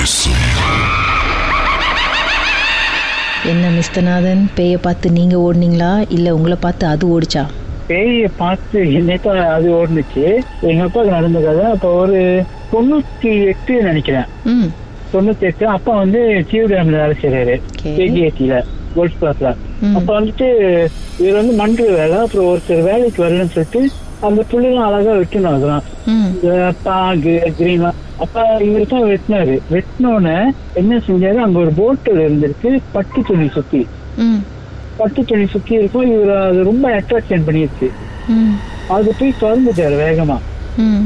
பேசும் என்ன மிஸ்தநாதன் பேயை பார்த்து நீங்க ஓடுனீங்களா? இல்ல உங்களை பார்த்து அது ஓடிச்சா? பேயை பார்த்து நேத்தா அது ஓடுனுச்சு. எங்க அப்பாவுக்கு நடந்த கதை அப்போ ஒரு தொண்ணூத்தி எட்டு நினைக்கிறேன். தொண்ணூத்தி எட்டு. அப்பா வந்து சீவ் டேம்ல வேலை செய்யறாரு. கேஜிஎஸ்சியில கோல்ட் கிளாஸ்ல. அப்ப வந்துட்டு இவர் வந்து மண்டு வேலை அப்புறம் ஒருத்தர் வேலைக்கு வரலன்னு சொல்லிட்டு அந்த புள்ளிலாம் அழகா வெட்டணும் அதெல்லாம். இந்த பாகு கிரீன்லாம் அப்ப இவர் தான் வெட்டினாரு. வெட்டினோடனே என்ன செஞ்சாரு? அங்க ஒரு போட்டில் இருந்திருக்கு பட்டு துணி சுத்தி. பட்டு துணி சுத்தி இருக்கும். இவர் அது ரொம்ப அட்ராக்ஷன் பண்ணிருச்சு அது போய் திறந்துட்டாரு வேகமா. ம்.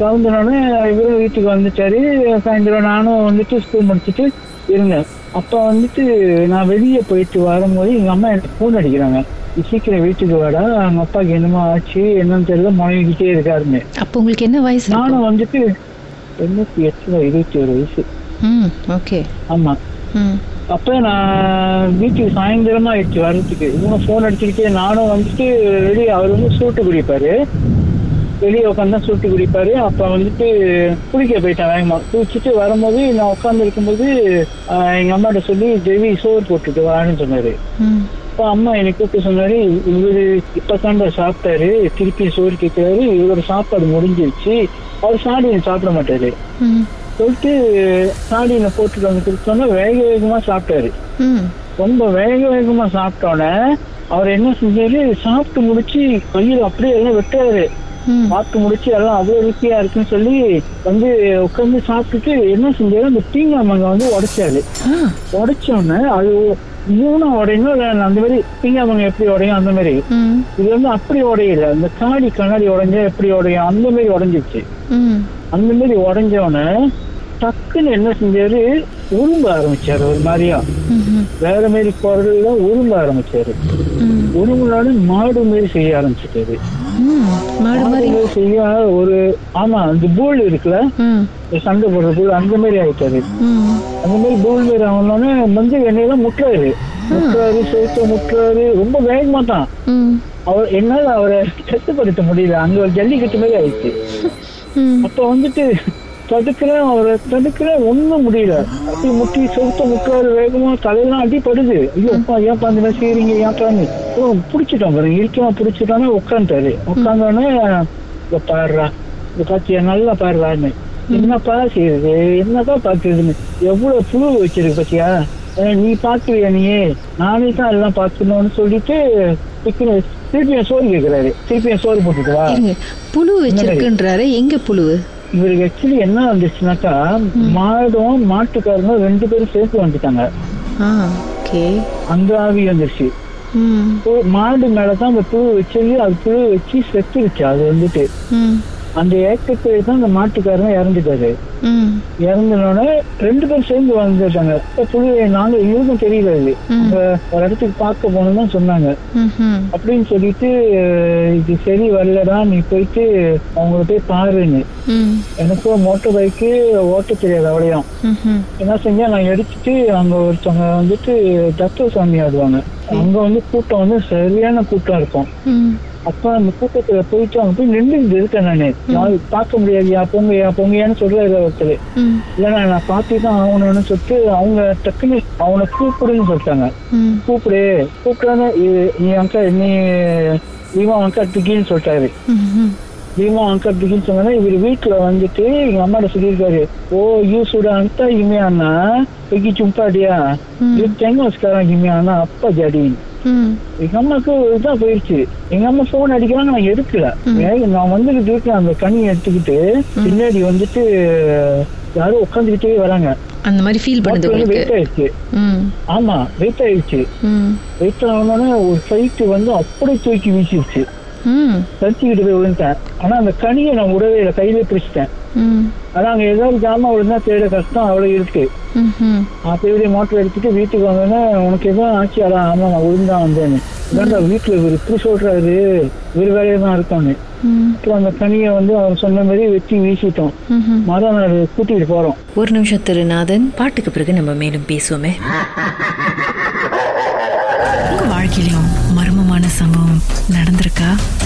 திறந்தனோடனே இவரும் வீட்டுக்கு வந்துட்டாரு. சாயந்தரம் நானும் வந்துட்டு ஸ்கூல் முடிச்சுட்டு இருந்தேன் அப்ப வந்துட்டு நான் வெளியே போயிட்டு வரும்போது எங்க அம்மா எனக்கு ஃபோன் அடிக்கிறாங்க. "நீ சீக்கிரம் வீட்டுக்கு வாடா. அவங்க அப்பாவுக்கு என்னமோ ஆச்சு என்னன்னு தெரியல முழங்கிக்கிட்டே இருக்காருன்னு. அப்போ உங்களுக்கு என்ன வயசு? நானும் வந்துட்டு எண்ணூத்தி எட்டுல இருபத்தி ஒரு வயசு ஓகே. ஆமா. அப்ப நான் வீட்டுக்கு சாயந்தரமா ஆயிடுச்சு வர்றதுக்கு. இவங்க ஃபோன் அடிச்சுக்கிட்டே நானும் வந்துட்டு வெளியே அவர் வந்து சூட்டு குடிப்பாரு. வெளியே உட்காந்து சூட்டு குடிப்பாரு. அப்ப வந்துட்டு குளிக்க போயிட்டேன் வேகமா. குளிச்சுட்டு வரும்போது நான் உட்காந்து இருக்கும்போது எங்க அம்மாட்ட சொல்லி தேவி சோறு போட்டுட்டு வான்னு சொன்னாரு. அப்ப அம்மா என்னை கூப்பிட்டு சொன்னாரு இவரு இப்பதாண்டா சாப்பிட்டாரு திருப்பி சோறு கேட்கிறாரு இவரோட சாப்பாடு முடிஞ்சிருச்சு. அவர் சாடியை சாப்பிட மாட்டாரு. சொல்லிட்டு சாடியில போட்டுட்டு வந்து கொடுத்தோன்னா வேக வேகமா சாப்பிட்டாரு. ரொம்ப வேக வேகமா சாப்பிட்டோன்னே அவர் என்ன செஞ்சாரு சாப்பிட்டு முடிச்சு கையில் அப்படியே எல்லாம் வெட்டுறாரு. சாப்பிட்டு முடிச்சு எல்லாம் அவ்வளவு ருசியா இருக்குன்னு சொல்லி வந்து உட்காந்து சாப்பிட்டுட்டு என்ன செஞ்சாரு? அந்த பீங்காமங்க வந்து உடைச்சாரு. ஆ. உடைச்சோடனே அது மூணா உடையணும் இல்ல அந்த மாதிரி பீங்காமங்க எப்படி உடையும் அந்த மாதிரி? இது வந்து அப்படி உடையல. அந்த கண்ணாடி கண்ணாடி உடைஞ்சா எப்படி உடையும்? அந்த மாதிரி உடைஞ்சிருச்சு. ம். அந்த மாதிரி உடைஞ்சோடனே டக்குன்னு என்ன செஞ்சாரு? உரும்ப ஆரம்பிச்சாரு ஒரு மாதிரியா. வேற மாதிரி குரல்ல உரும்ப ஆரம்பிச்சாரு. ம். உருமுனாலும் மாடு மாதிரி செய்ய ஆரம்பிச்சிட்டாரு. ஒரு ஆமா அந்த பூல் இருக்குல்ல? சண்டை போடுற பூல் அந்த மாதிரி ஆயிட்டாரு அந்த மாதிரி பூல் மாதிரி ஆகணும்னே மஞ்சள் எண்ணெயெல்லாம் முட்டுறாரு. முட்டுறாரு சேர்த்து முட்டுறாரு. ரொம்ப வேகமா தான். அவர் என்னால அவரை கட்டுப்படுத்த முடியல. அங்க ஒரு ஜல்லிக்கட்டு மாதிரி ஆயிடுச்சு. அப்ப வந்துட்டு தடுக்கிறேன் அவரை தடுக்கிறேன் ஒண்ணும் முடியல. அப்படி முட்டி சொத்த முட்டுறாரு வேகமா தலையெல்லாம் அடிப்படுது ஐயோ அப்பா ஏன்ப்பா அந்த மாதிரி செய்றீங்க? ஏன்ப்பான்னு ஓ பிடிச்சிட்டோம் பாருங்க. இருக்கமா பிடிச்சிட்டோன்னே உட்காந்துட்டாரு உட்காந்தோடனே இத பாடுறா இத பாத்தியா? நல்லா பாடுறான்னு என்னப்பா செய்யுது என்னப்பா பாக்குறதுன்னு? எவ்வளவு புழு வச்சிருக்கு பாத்தியா? நீ பாக்குறியா நீயே நானே தான் எல்லாம் பாக்கணும்னு சொல்லிட்டு திருப்பி- திருப்பியும் சோறு கேக்குறாரு. திருப்பியும் சோறு போட்டுட்டு வா. புழு வச்சிருக்குன்றாரு. எங்க புழு? இவருக்கு ஆக்சுவலி என்ன வந்துச்சுனாக்கா மாடும் மாட்டுக்காரனும் ரெண்டு பேரும் சேர்த்து வந்துட்டாங்க. அந்த ஆவி வந்துருச்சு. மாடு மேலதான் அந்த புழு வச்சது அது புழு வச்சு செத்துருச்சு அது வந்துட்டு. அந்த ஏக்கத்துல தான் அந்த மாட்டுக்காரன் இறந்துட்டாரு. இறந்தனோட ரெண்டு பேரும் சேர்ந்து வந்துட்டாங்க இப்ப புழு நாங்க எங்களுக்கும் தெரியல அது அங்க ஒரு இடத்துக்கு பார்க்க போனோம்னு சொன்னாங்க. அப்படின்னு சொல்லிட்டு இது சரி வரலடா நீ போயிட்டு அவங்கள போய் பாருன்னு. எனக்கும் மோட்டர் பைக்கு ஓட்ட தெரியாது அவளையும் என்ன செஞ்சா நான் எடுத்துட்டு அங்க ஒருத்தவங்க வந்துட்டு தத்துவ சாமி ஆடுவாங்க அங்க வந்து கூட்டம் வந்து சரியான கூட்டம் இருக்கும். அப்ப அந்த கூட்டத்துல போயிட்டு அங்க போய் நின்றுட்டு இருக்கேன் நானு. நான் பார்க்க முடியாதுயா போங்கயா போங்கயான்னு சொல்றாரு ஒருத்தர். இல்லைண்ணா நான் பார்த்து தான் ஆகணும்னு சொல்லிட்டு அவங்க டக்குன்னு அவனை கூப்பிடுன்னு சொல்லிட்டாங்க. கூப்பிடு கூப்பிட்டாங்க நீ அக்கா நீ இவன் அக்கா டிக்கின்னு சொல்லிட்டாரு. பீமா அங்கர் பிகின் சொன்னா இவர் வீட்டுல வந்துட்டு எங்க அம்மாட்ட சொல்லியிருக்காரு. ஓ யூ சுட அந்த இமையானா பிகி சும்பாடியா இது தெங்கஸ்காரன் இமையானா அப்பா ஜாடி. எங்க அம்மாக்கு இதான் போயிருச்சு. எங்க அம்மா போன் அடிக்கிறாங்க நான் எடுக்கல. நான் வந்துகிட்டு இருக்கேன் அந்த கனியை எடுத்துக்கிட்டு. பின்னாடி வந்துட்டு யாரும் உட்காந்துக்கிட்டே வராங்க. அந்த மாதிரி ஃபீல் பண்ணுது வெயிட் ஆயிடுச்சு. ஆமா வெயிட் ஆயிடுச்சு. ம். வெயிட் ஆனோடனே ஒரு சைட்டு வந்து அப்படியே தூக்கி வீசிடுச்சு ம். தச்சுக்கிட்டு போய் விழுந்துட்டேன். ஆனா அந்த கனியை நான் உடவே கையிலே பிடிச்சிட்டேன். ஆனா அங்க ஜாமான் விழுந்தா தேட கஷ்டம் அவ்வளவு இருக்கு. இப்படி மோட்டர் எடுத்துட்டு வீட்டுக்கு வந்தோன்னே உனக்கு எதுவும் ஆச்சு அதான் ஆமா நான் விழுந்தான் வந்தேன்னு. இதாண்டா வீட்டுல இவர் இப்படி சொல்றாரு. இவர் வேலையை தான் இருக்கான்னு. அப்புறம் அந்த கனியை வந்து அவர் சொன்ன மாதிரி வெட்டி வீசிட்டோம். மரம் கூட்டிட்டு போறோம். ஒரு நிமிஷம் திருநாதன் பாட்டுக்கு பிறகு நம்ம மேலும் பேசுவோமே. உங்க வாழ்க்கையிலும் மர்மமான சம்பவம் நடந்திருக்கா?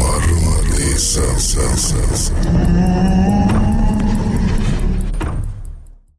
Marmaliza.